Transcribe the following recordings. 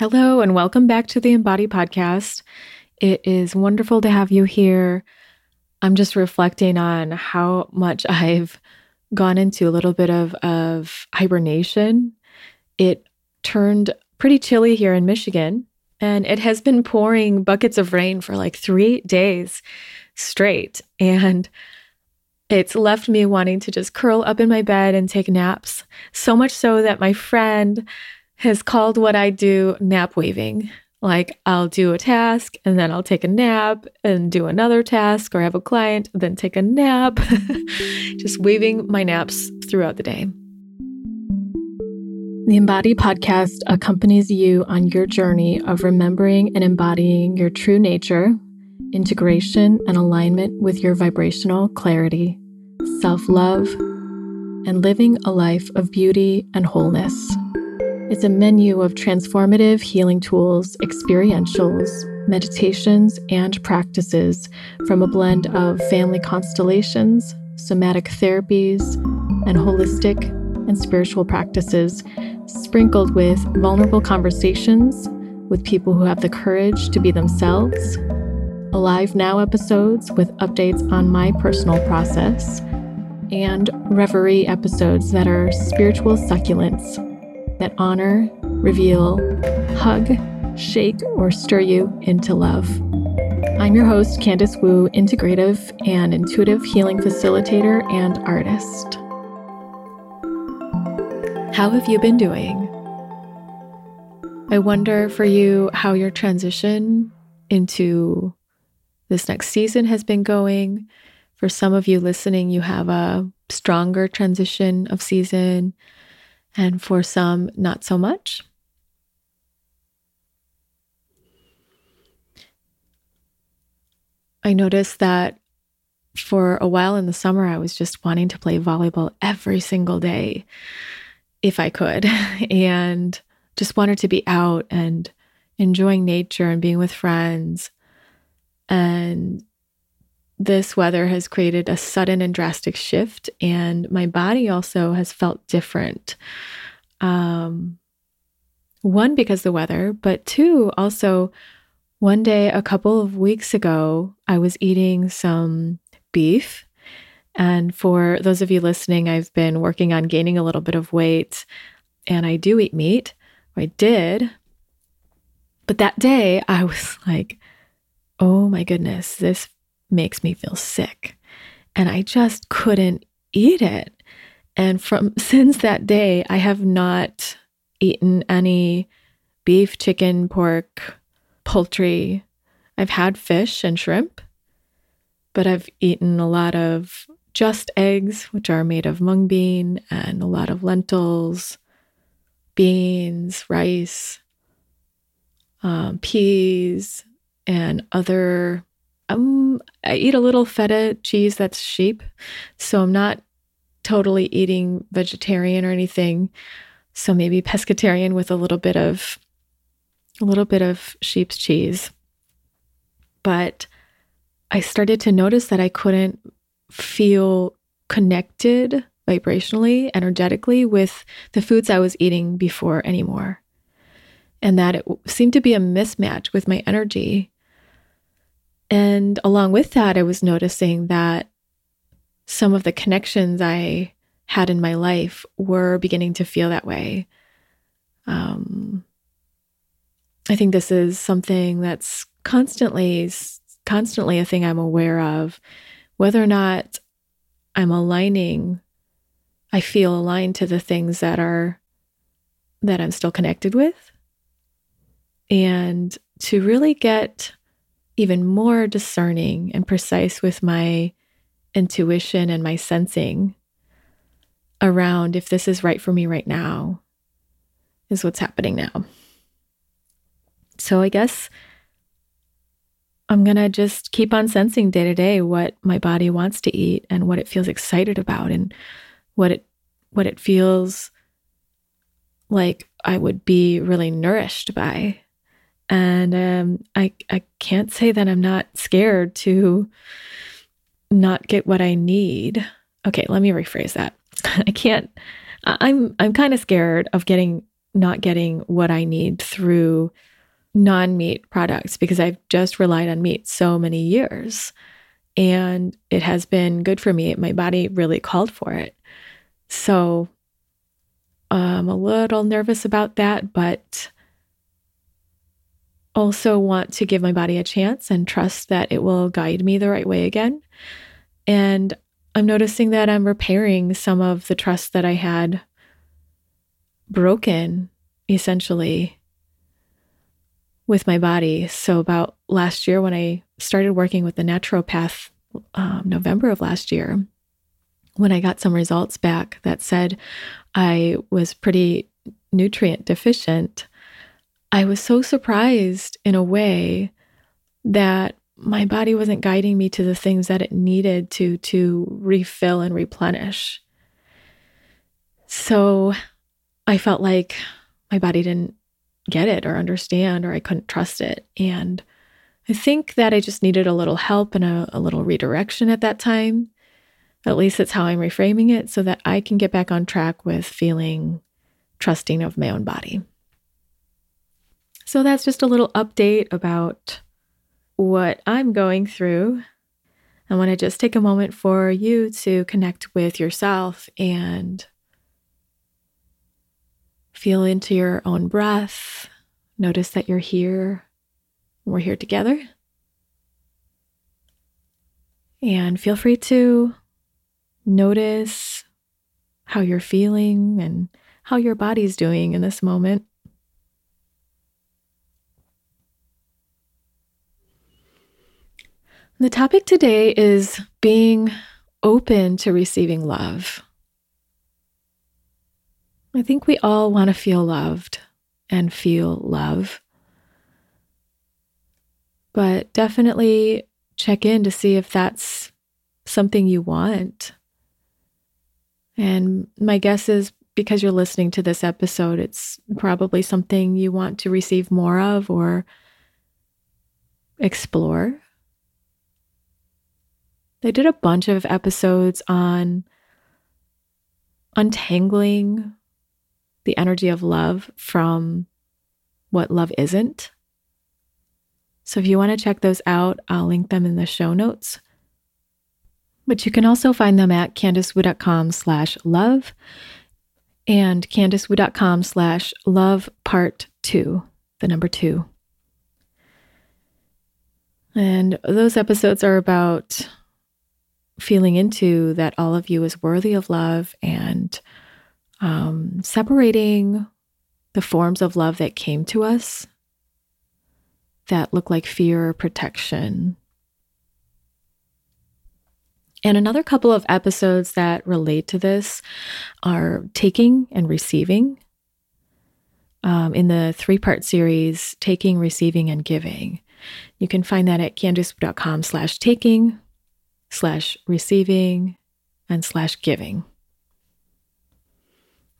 Hello, and welcome back to the Embody Podcast. It is wonderful to have you here. I'm just reflecting on how much I've gone into a little bit of, of hibernation. It turned pretty chilly here in Michigan, and it has been pouring buckets of rain for like three days straight. And it's left me wanting to just curl up in my bed and take naps. So much so that my friend has called what I do nap waving. Like I'll do a task and then I'll take a nap and do another task or have a client, then take a nap. Just waving my naps throughout the day. The Embody podcast accompanies you on your journey of remembering and embodying your true nature, integration and alignment with your vibrational clarity, self love, and living a life of beauty and wholeness. It's a menu of transformative healing tools, experientials, meditations, and practices from a blend of family constellations, somatic therapies, and holistic and spiritual practices, sprinkled with vulnerable conversations with people who have the courage to be themselves, Alive Now episodes with updates on my personal process, and Reverie episodes that are spiritual succulents that honor, reveal, hug, shake, or stir you into love. I'm your host, Candice Wu, integrative and intuitive healing facilitator and artist. How have you been doing? I wonder for you how your transition into this next season has been going. For some of you listening, you have a stronger transition of season and for some, not so much. I noticed that for a while in the summer, I was just wanting to play volleyball every single day if I could, and just wanted to be out and enjoying nature and being with friends. And this weather has created a sudden and drastic shift, and my body also has felt different. Um, one, because the weather, but two, also one day a couple of weeks ago, I was eating some beef. And for those of you listening, I've been working on gaining a little bit of weight, and I do eat meat. I did. But that day, I was like, oh my goodness, this makes me feel sick. And I just couldn't eat it. And from since that day, I have not eaten any beef, chicken, pork, poultry. I've had fish and shrimp, but I've eaten a lot of just eggs, which are made of mung bean, and a lot of lentils, beans, rice, um, peas, and other um, I eat a little feta cheese that's sheep, so I'm not totally eating vegetarian or anything. So maybe pescatarian with a little bit of a little bit of sheep's cheese. But I started to notice that I couldn't feel connected vibrationally, energetically with the foods I was eating before anymore. And that it seemed to be a mismatch with my energy and along with that, I was noticing that some of the connections I had in my life were beginning to feel that way. Um, I think this is something that's constantly, constantly a thing I'm aware of, whether or not I'm aligning. I feel aligned to the things that are that I'm still connected with, and to really get even more discerning and precise with my intuition and my sensing around if this is right for me right now, is what's happening now. So I guess I'm going to just keep on sensing day to day what my body wants to eat and what it feels excited about and what it what it feels like I would be really nourished by. And um, I, I can't say that I'm not scared to not get what I need. Okay, let me rephrase that. I can't, I'm, I'm kind of scared of getting not getting what I need through non meat products because I've just relied on meat so many years. And it has been good for me. My body really called for it. So I'm a little nervous about that, but also want to give my body a chance and trust that it will guide me the right way again. And I'm noticing that I'm repairing some of the trust that I had broken essentially with my body. So, about last year, when I started working with the naturopath, um, November of last year, when I got some results back that said I was pretty nutrient deficient, I was so surprised in a way that my body wasn't guiding me to the things that it needed to to refill and replenish. So I felt like my body didn't get it or understand or I couldn't trust it. And I think that I just needed a little help and a, a little redirection at that time. At least that's how I'm reframing it so that I can get back on track with feeling trusting of my own body. So that's just a little update about what I'm going through. I want to just take a moment for you to connect with yourself and feel into your own breath. Notice that you're here. We're here together. And feel free to notice how you're feeling and how your body's doing in this moment. The topic today is being open to receiving love. I think we all want to feel loved and feel love. But definitely check in to see if that's something you want. And my guess is because you're listening to this episode, it's probably something you want to receive more of or explore. They did a bunch of episodes on untangling the energy of love from what love isn't. So if you want to check those out, I'll link them in the show notes. But you can also find them at candicewu.com slash love and candicewu.com slash love part two, the number two. And those episodes are about feeling into that all of you is worthy of love and um, separating the forms of love that came to us that look like fear or protection. And another couple of episodes that relate to this are taking and receiving. Um, in the three part series, Taking, Receiving, and Giving. You can find that at candice.com slash taking slash receiving and slash giving.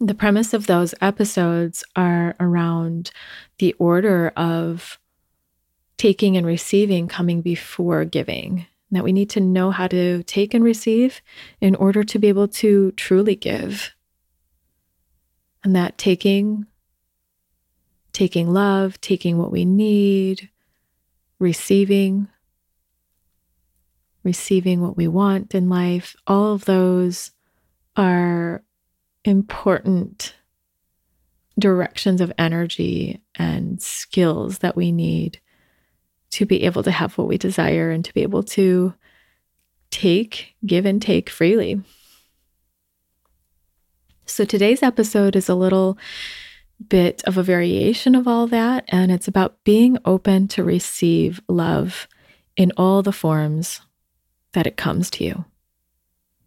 The premise of those episodes are around the order of taking and receiving coming before giving. That we need to know how to take and receive in order to be able to truly give. And that taking, taking love, taking what we need, receiving, receiving what we want in life, all of those are important directions of energy and skills that we need to be able to have what we desire and to be able to take, give, and take freely. So today's episode is a little bit of a variation of all that, and it's about being open to receive love in all the forms that it comes to you.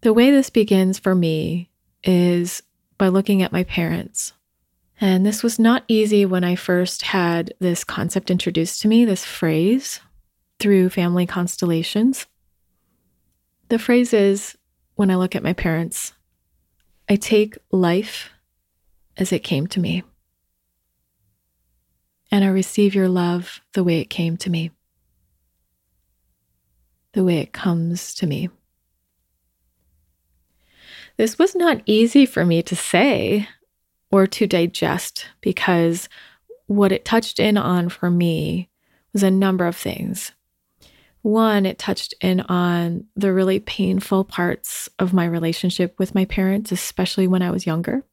The way this begins for me is by looking at my parents. And this was not easy when I first had this concept introduced to me, this phrase, through family constellations. The phrase is when I look at my parents, I take life as it came to me. And I receive your love the way it came to me the way it comes to me. This was not easy for me to say or to digest because what it touched in on for me was a number of things. One, it touched in on the really painful parts of my relationship with my parents, especially when I was younger.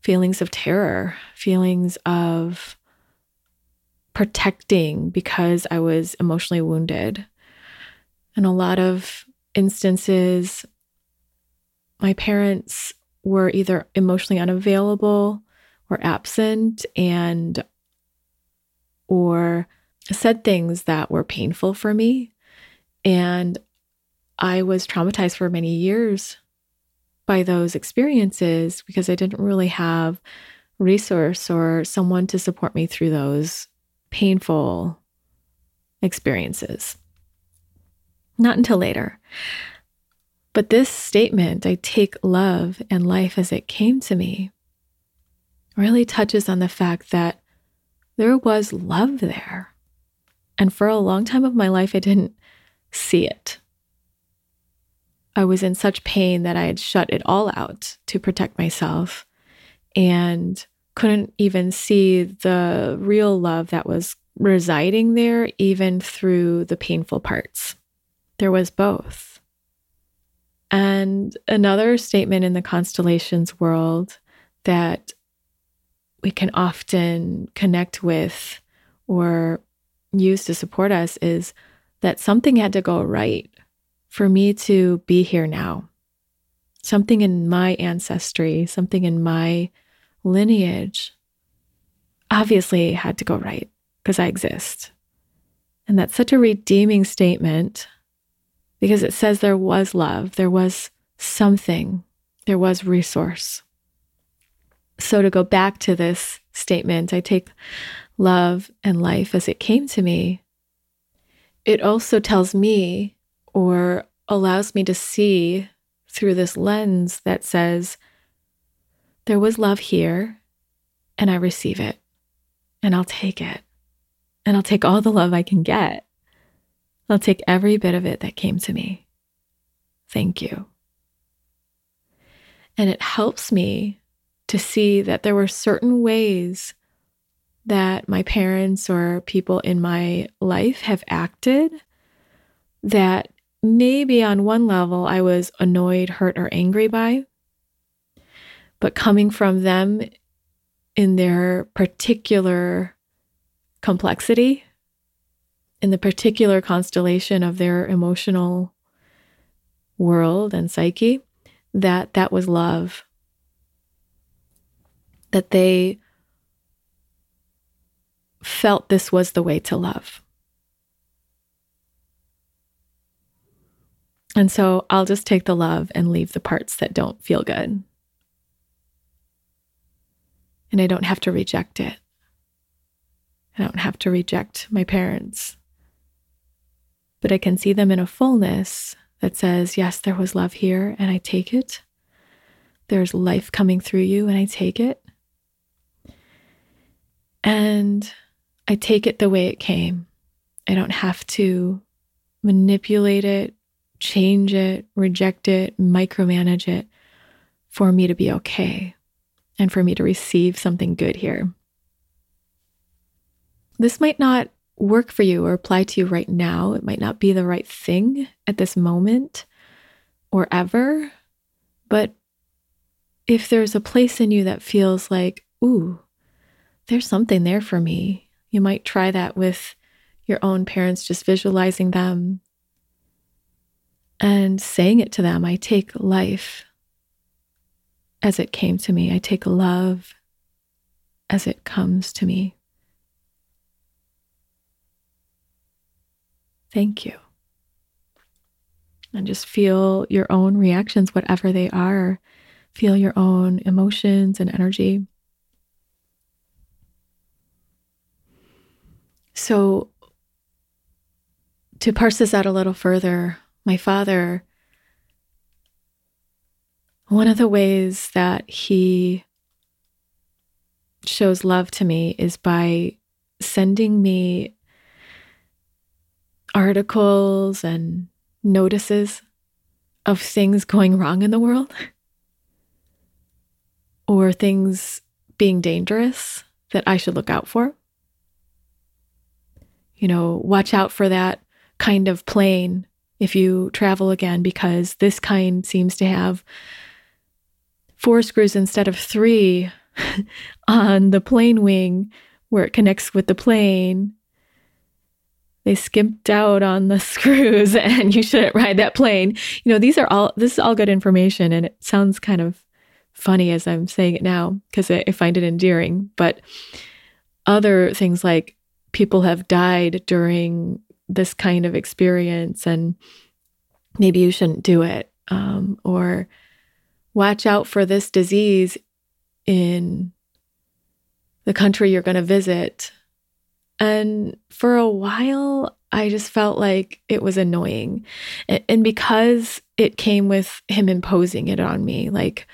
Feelings of terror, feelings of protecting because I was emotionally wounded. In a lot of instances, my parents were either emotionally unavailable or absent and or said things that were painful for me and I was traumatized for many years by those experiences because I didn't really have resource or someone to support me through those painful experiences. Not until later. But this statement, I take love and life as it came to me, really touches on the fact that there was love there. And for a long time of my life, I didn't see it. I was in such pain that I had shut it all out to protect myself and couldn't even see the real love that was residing there, even through the painful parts. There was both. And another statement in the constellations world that we can often connect with or use to support us is that something had to go right for me to be here now. Something in my ancestry, something in my lineage obviously had to go right because I exist. And that's such a redeeming statement because it says there was love, there was something, there was resource. So to go back to this statement, I take love and life as it came to me. It also tells me or allows me to see through this lens that says, there was love here, and I receive it, and I'll take it, and I'll take all the love I can get. I'll take every bit of it that came to me. Thank you. And it helps me to see that there were certain ways that my parents or people in my life have acted that maybe on one level I was annoyed, hurt, or angry by. But coming from them in their particular complexity in the particular constellation of their emotional world and psyche that that was love. That they felt this was the way to love. And so i'll just take the love and leave the parts that don't feel good. And i don't have to reject it. I don't have to reject my parents but I can see them in a fullness that says, Yes, there was love here, and I take it. There's life coming through you, and I take it. And I take it the way it came. I don't have to manipulate it, change it, reject it, micromanage it for me to be okay and for me to receive something good here. This might not work for you or apply to you right now. It might not be the right thing at this moment or ever. But if there's a place in you that feels like, ooh, there's something there for me, you might try that with your own parents, just visualizing them and saying it to them I take life as it came to me, I take love as it comes to me. Thank you. And just feel your own reactions, whatever they are. Feel your own emotions and energy. So, to parse this out a little further, my father, one of the ways that he shows love to me is by sending me articles and notices of things going wrong in the world or things being dangerous that I should look out for. You know, watch out for that kind of plane if you travel again, because this kind seems to have four screws instead of three on the plane wing where it connects with the plane. They skimped out on the screws and you shouldn't ride that plane. You know, these are all, this is all good information and it sounds kind of funny as I'm saying it now because I, I find it endearing. But other things like people have died during this kind of experience and maybe you shouldn't do it. Um, or watch out for this disease in the country you're going to visit. And for a while, I just felt like it was annoying. And because it came with him imposing it on me, like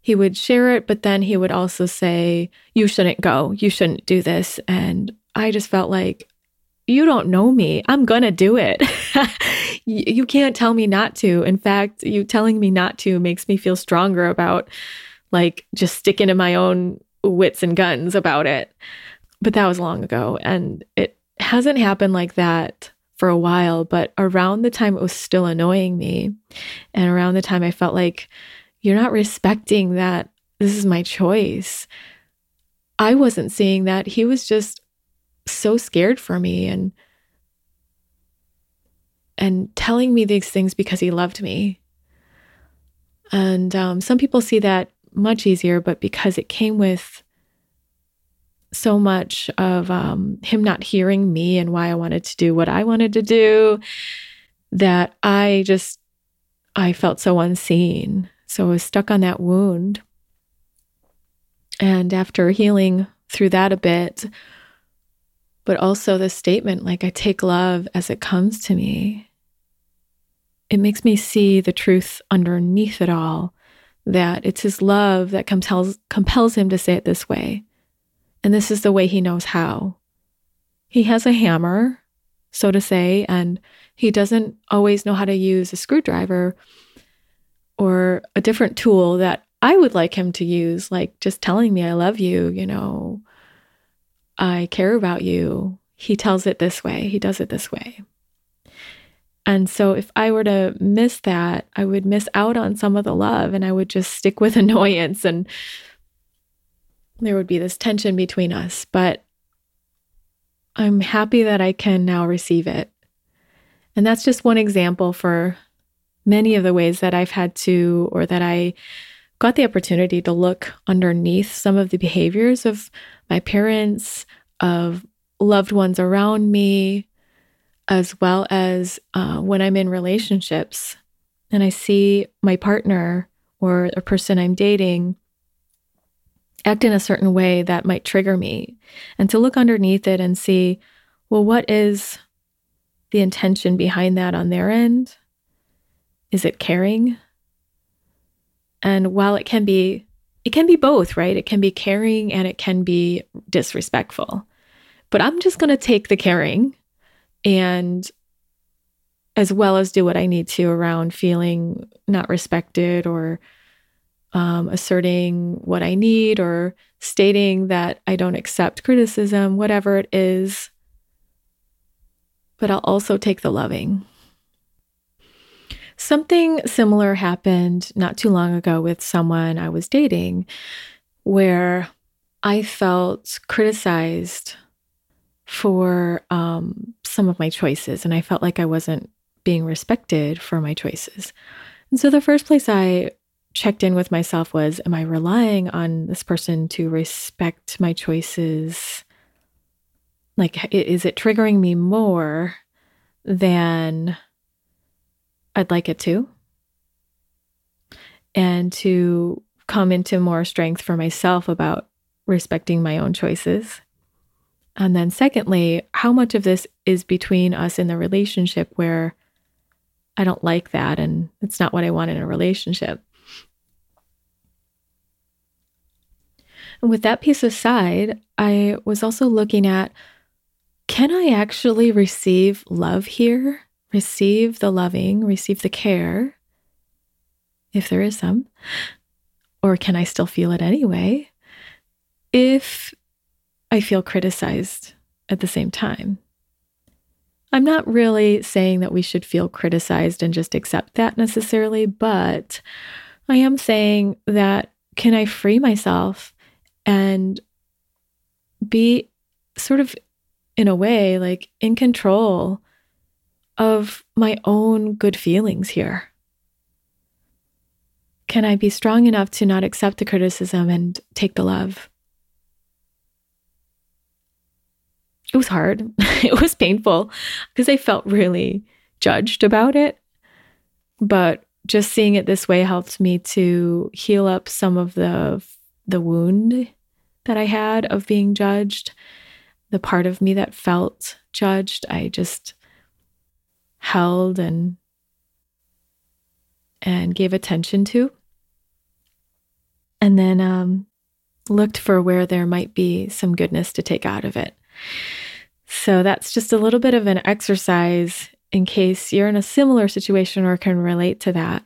he would share it, but then he would also say, You shouldn't go. You shouldn't do this. And I just felt like, You don't know me. I'm going to do it. you can't tell me not to. In fact, you telling me not to makes me feel stronger about like just sticking to my own wits and guns about it. But that was long ago. And it hasn't happened like that for a while. But around the time it was still annoying me, and around the time I felt like you're not respecting that this is my choice. I wasn't seeing that. He was just so scared for me and and telling me these things because he loved me. And um, some people see that much easier, but because it came with so much of um, him not hearing me and why I wanted to do what I wanted to do, that I just I felt so unseen. So I was stuck on that wound. And after healing through that a bit, but also the statement like, I take love as it comes to me, it makes me see the truth underneath it all that it's his love that compels, compels him to say it this way. And this is the way he knows how. He has a hammer, so to say, and he doesn't always know how to use a screwdriver or a different tool that I would like him to use, like just telling me I love you, you know, I care about you. He tells it this way, he does it this way. And so if I were to miss that, I would miss out on some of the love and I would just stick with annoyance and there would be this tension between us. But I'm happy that I can now receive it. And that's just one example for many of the ways that I've had to, or that I got the opportunity to look underneath some of the behaviors of my parents, of loved ones around me, as well as uh, when I'm in relationships and I see my partner or a person I'm dating act in a certain way that might trigger me, and to look underneath it and see, well, what is the intention behind that on their end? Is it caring? And while it can be, it can be both, right? It can be caring and it can be disrespectful. But I'm just going to take the caring and as well as do what I need to around feeling not respected or um, asserting what I need or stating that I don't accept criticism, whatever it is. But I'll also take the loving. Something similar happened not too long ago with someone I was dating where I felt criticized for um, some of my choices, and I felt like I wasn't being respected for my choices. And so the first place I checked in with myself was Am I relying on this person to respect my choices? Like, is it triggering me more than I'd like it to. And to come into more strength for myself about respecting my own choices. And then, secondly, how much of this is between us in the relationship where I don't like that and it's not what I want in a relationship. And with that piece aside, I was also looking at can I actually receive love here? receive the loving, receive the care, if there is some, or can I still feel it anyway if I feel criticized at the same time? I'm not really saying that we should feel criticized and just accept that necessarily, but I am saying that can I free myself and be sort of in a way like in control of my own good feelings here? Can I be strong enough to not accept the criticism and take the love? It was hard. it was painful because I felt really judged about it. But just seeing it this way helped me to heal up some of the the wound that I had of being judged, the part of me that felt judged. I just held and and gave attention to. And then um, looked for where there might be some goodness to take out of it. So that's just a little bit of an exercise in case you're in a similar situation or can relate to that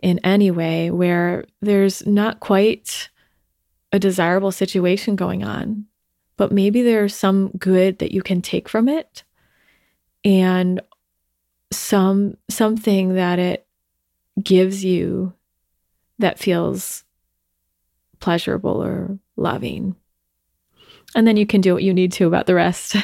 in any way where there's not quite a desirable situation going on, but maybe there's some good that you can take from it and some something that it gives you that feels pleasurable or loving. And then you can do what you need to about the rest.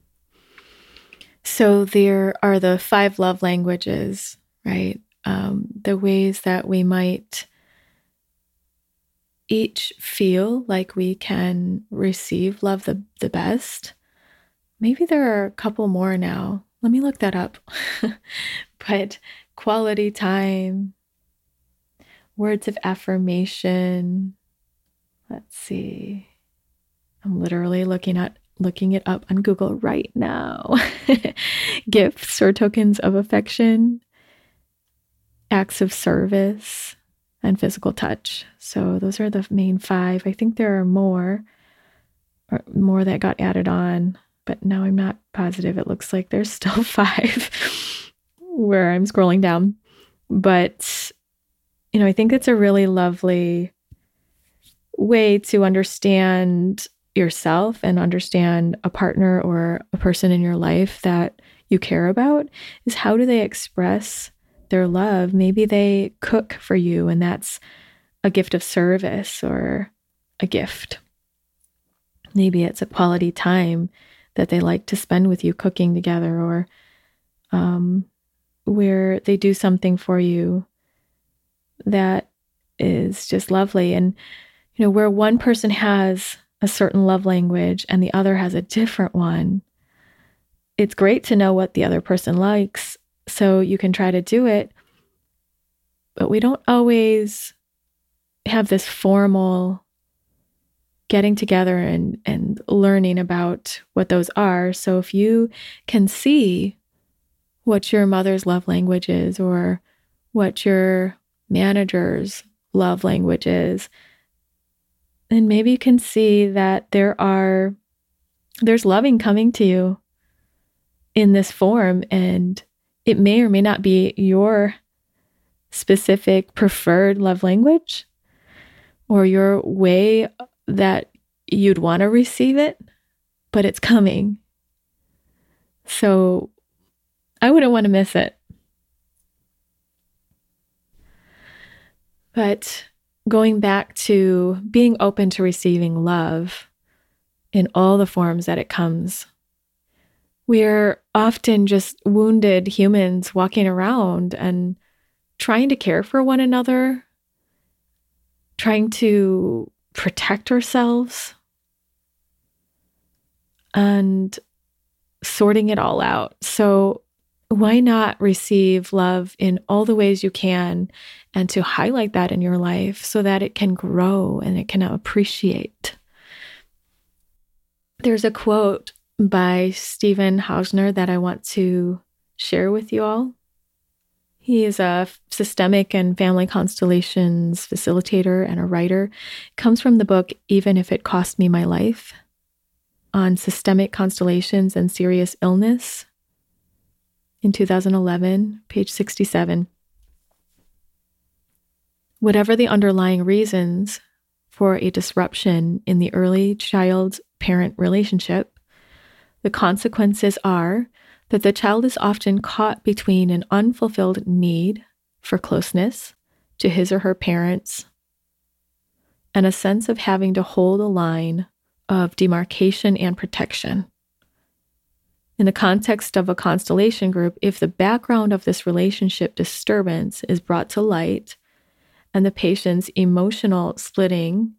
so there are the five love languages, right? Um, the ways that we might each feel like we can receive love the, the best. Maybe there are a couple more now. Let me look that up. but quality time, words of affirmation. Let's see. I'm literally looking at looking it up on Google right now. Gifts or tokens of affection, acts of service, and physical touch. So those are the main five. I think there are more more that got added on but now I'm not positive. It looks like there's still five where I'm scrolling down. But, you know, I think it's a really lovely way to understand yourself and understand a partner or a person in your life that you care about is how do they express their love? Maybe they cook for you and that's a gift of service or a gift. Maybe it's a quality time that they like to spend with you cooking together or um, where they do something for you that is just lovely. And, you know, where one person has a certain love language and the other has a different one, it's great to know what the other person likes so you can try to do it. But we don't always have this formal getting together and and learning about what those are. So if you can see what your mother's love language is or what your manager's love language is, then maybe you can see that there are there's loving coming to you in this form and it may or may not be your specific preferred love language or your way that you'd want to receive it, but it's coming. So I wouldn't want to miss it. But going back to being open to receiving love in all the forms that it comes, we're often just wounded humans walking around and trying to care for one another, trying to protect ourselves and sorting it all out. So, why not receive love in all the ways you can and to highlight that in your life so that it can grow and it can appreciate? There's a quote by Stephan Hausner that I want to share with you all. He is a systemic and family constellations facilitator and a writer. It comes from the book Even If It Cost Me My Life on systemic constellations and serious illness in 2011, page 67. whatever the underlying reasons for a disruption in the early child parent relationship, the consequences are that the child is often caught between an unfulfilled need for closeness to his or her parents and a sense of having to hold a line of demarcation and protection. In the context of a constellation group, if the background of this relationship disturbance is brought to light and the patient's emotional splitting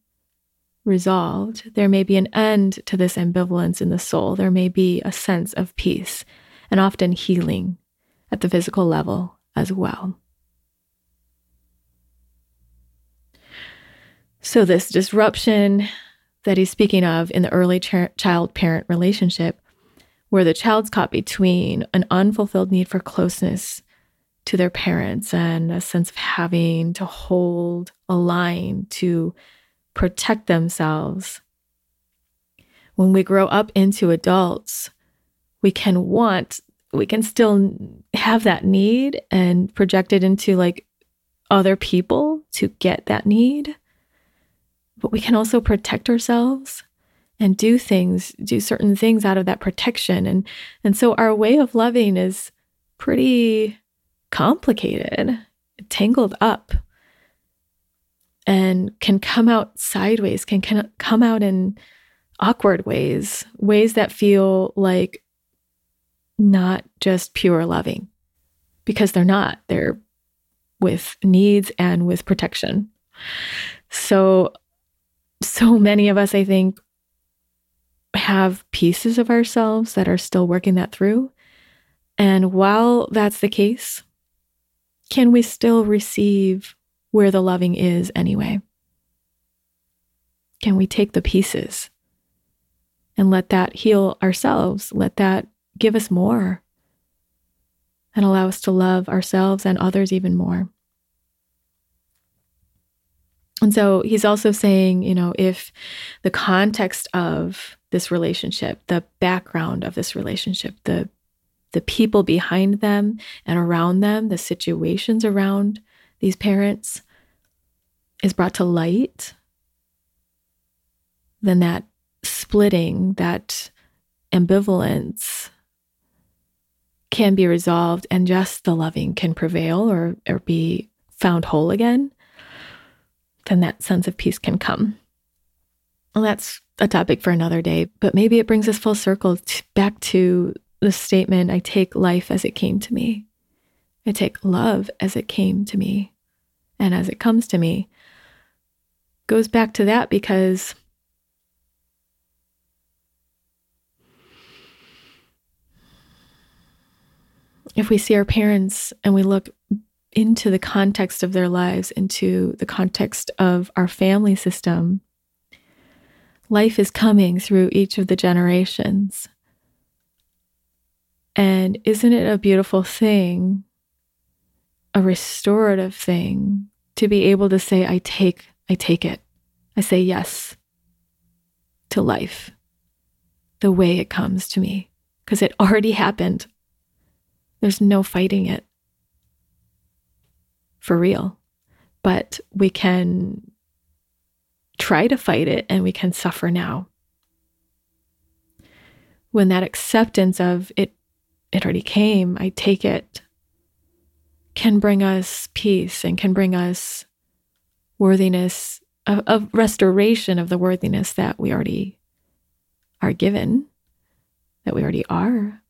resolved, there may be an end to this ambivalence in the soul. There may be a sense of peace and often healing at the physical level as well. So, this disruption that he's speaking of in the early ch- child parent relationship, where the child's caught between an unfulfilled need for closeness to their parents and a sense of having to hold a line to protect themselves. When we grow up into adults, we can want, we can still have that need and project it into like other people to get that need. But we can also protect ourselves and do things, do certain things out of that protection. And, and so our way of loving is pretty complicated, tangled up, and can come out sideways, can, can come out in awkward ways, ways that feel like not just pure loving because they're not. They're with needs and with protection. So, so many of us, I think, have pieces of ourselves that are still working that through. And while that's the case, can we still receive where the loving is anyway? Can we take the pieces and let that heal ourselves? Let that give us more and allow us to love ourselves and others even more. And so he's also saying, you know, if the context of this relationship, the background of this relationship, the the people behind them and around them, the situations around these parents is brought to light, then that splitting, that ambivalence can be resolved and just the loving can prevail or, or be found whole again, then that sense of peace can come. Well, that's a topic for another day, but maybe it brings us full circle back to the statement I take life as it came to me. I take love as it came to me and as it comes to me. Goes back to that because if we see our parents and we look into the context of their lives, into the context of our family system, life is coming through each of the generations. And isn't it a beautiful thing, a restorative thing, to be able to say, I take, I take it. I say yes to life the way it comes to me, because it already happened. There's no fighting it for real. But we can try to fight it and we can suffer now. When that acceptance of it, it already came, I take it, can bring us peace and can bring us worthiness, of, of restoration of the worthiness that we already are given, that we already are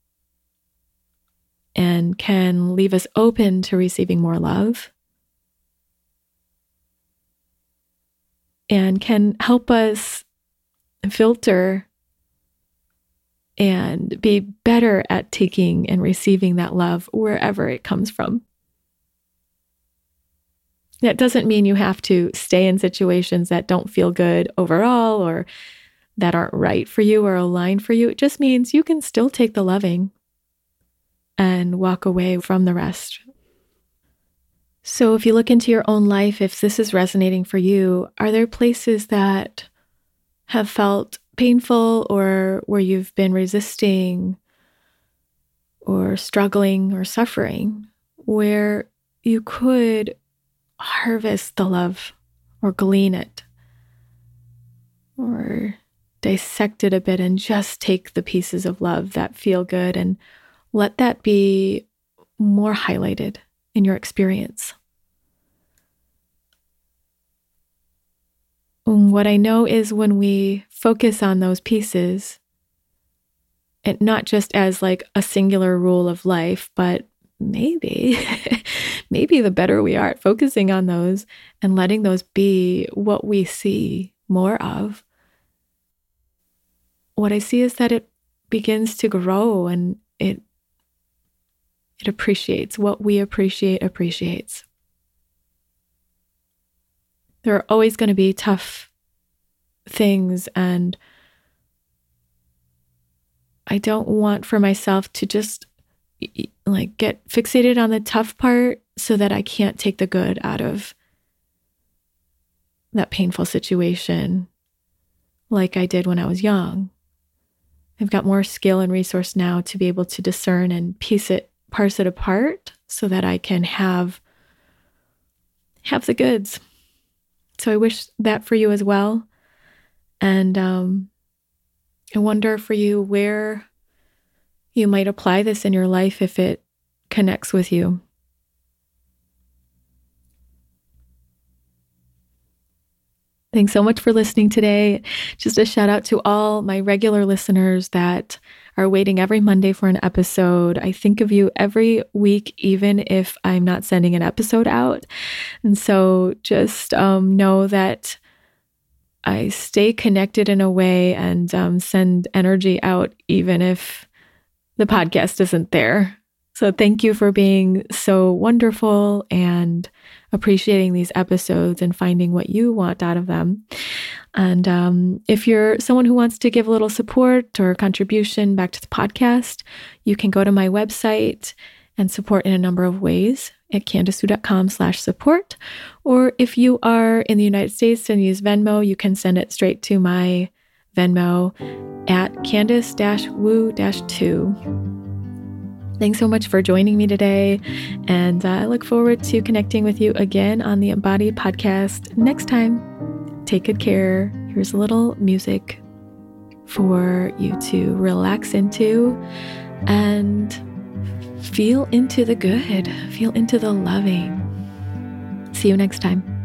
and can leave us open to receiving more love and can help us filter and be better at taking and receiving that love wherever it comes from. That doesn't mean you have to stay in situations that don't feel good overall or that aren't right for you or aligned for you. It just means you can still take the loving and walk away from the rest. So, if you look into your own life, if this is resonating for you, are there places that have felt painful or where you've been resisting or struggling or suffering, where you could harvest the love or glean it or dissect it a bit and just take the pieces of love that feel good and let that be more highlighted in your experience. What I know is when we focus on those pieces, and not just as like a singular rule of life, but maybe, maybe the better we are at focusing on those and letting those be what we see more of, what I see is that it begins to grow and it it appreciates what we appreciate appreciates. There are always going to be tough things and I don't want for myself to just like get fixated on the tough part so that I can't take the good out of that painful situation like I did when I was young. I've got more skill and resource now to be able to discern and piece it, parse it apart so that I can have have the goods. So I wish that for you as well. And um, I wonder for you where you might apply this in your life if it connects with you. Thanks so much for listening today. Just a shout out to all my regular listeners that are waiting every Monday for an episode. I think of you every week, even if I'm not sending an episode out. And so just um, know that I stay connected in a way and um, send energy out, even if the podcast isn't there. So thank you for being so wonderful and appreciating these episodes and finding what you want out of them. And um, if you're someone who wants to give a little support or contribution back to the podcast, you can go to my website and support in a number of ways at candicewu.com slash support. Or if you are in the United States and use Venmo, you can send it straight to my Venmo at candice-wu-2. Thanks so much for joining me today. And uh, I look forward to connecting with you again on the Embody Podcast next time. Take good care. Here's a little music for you to relax into and feel into the good, feel into the loving. See you next time.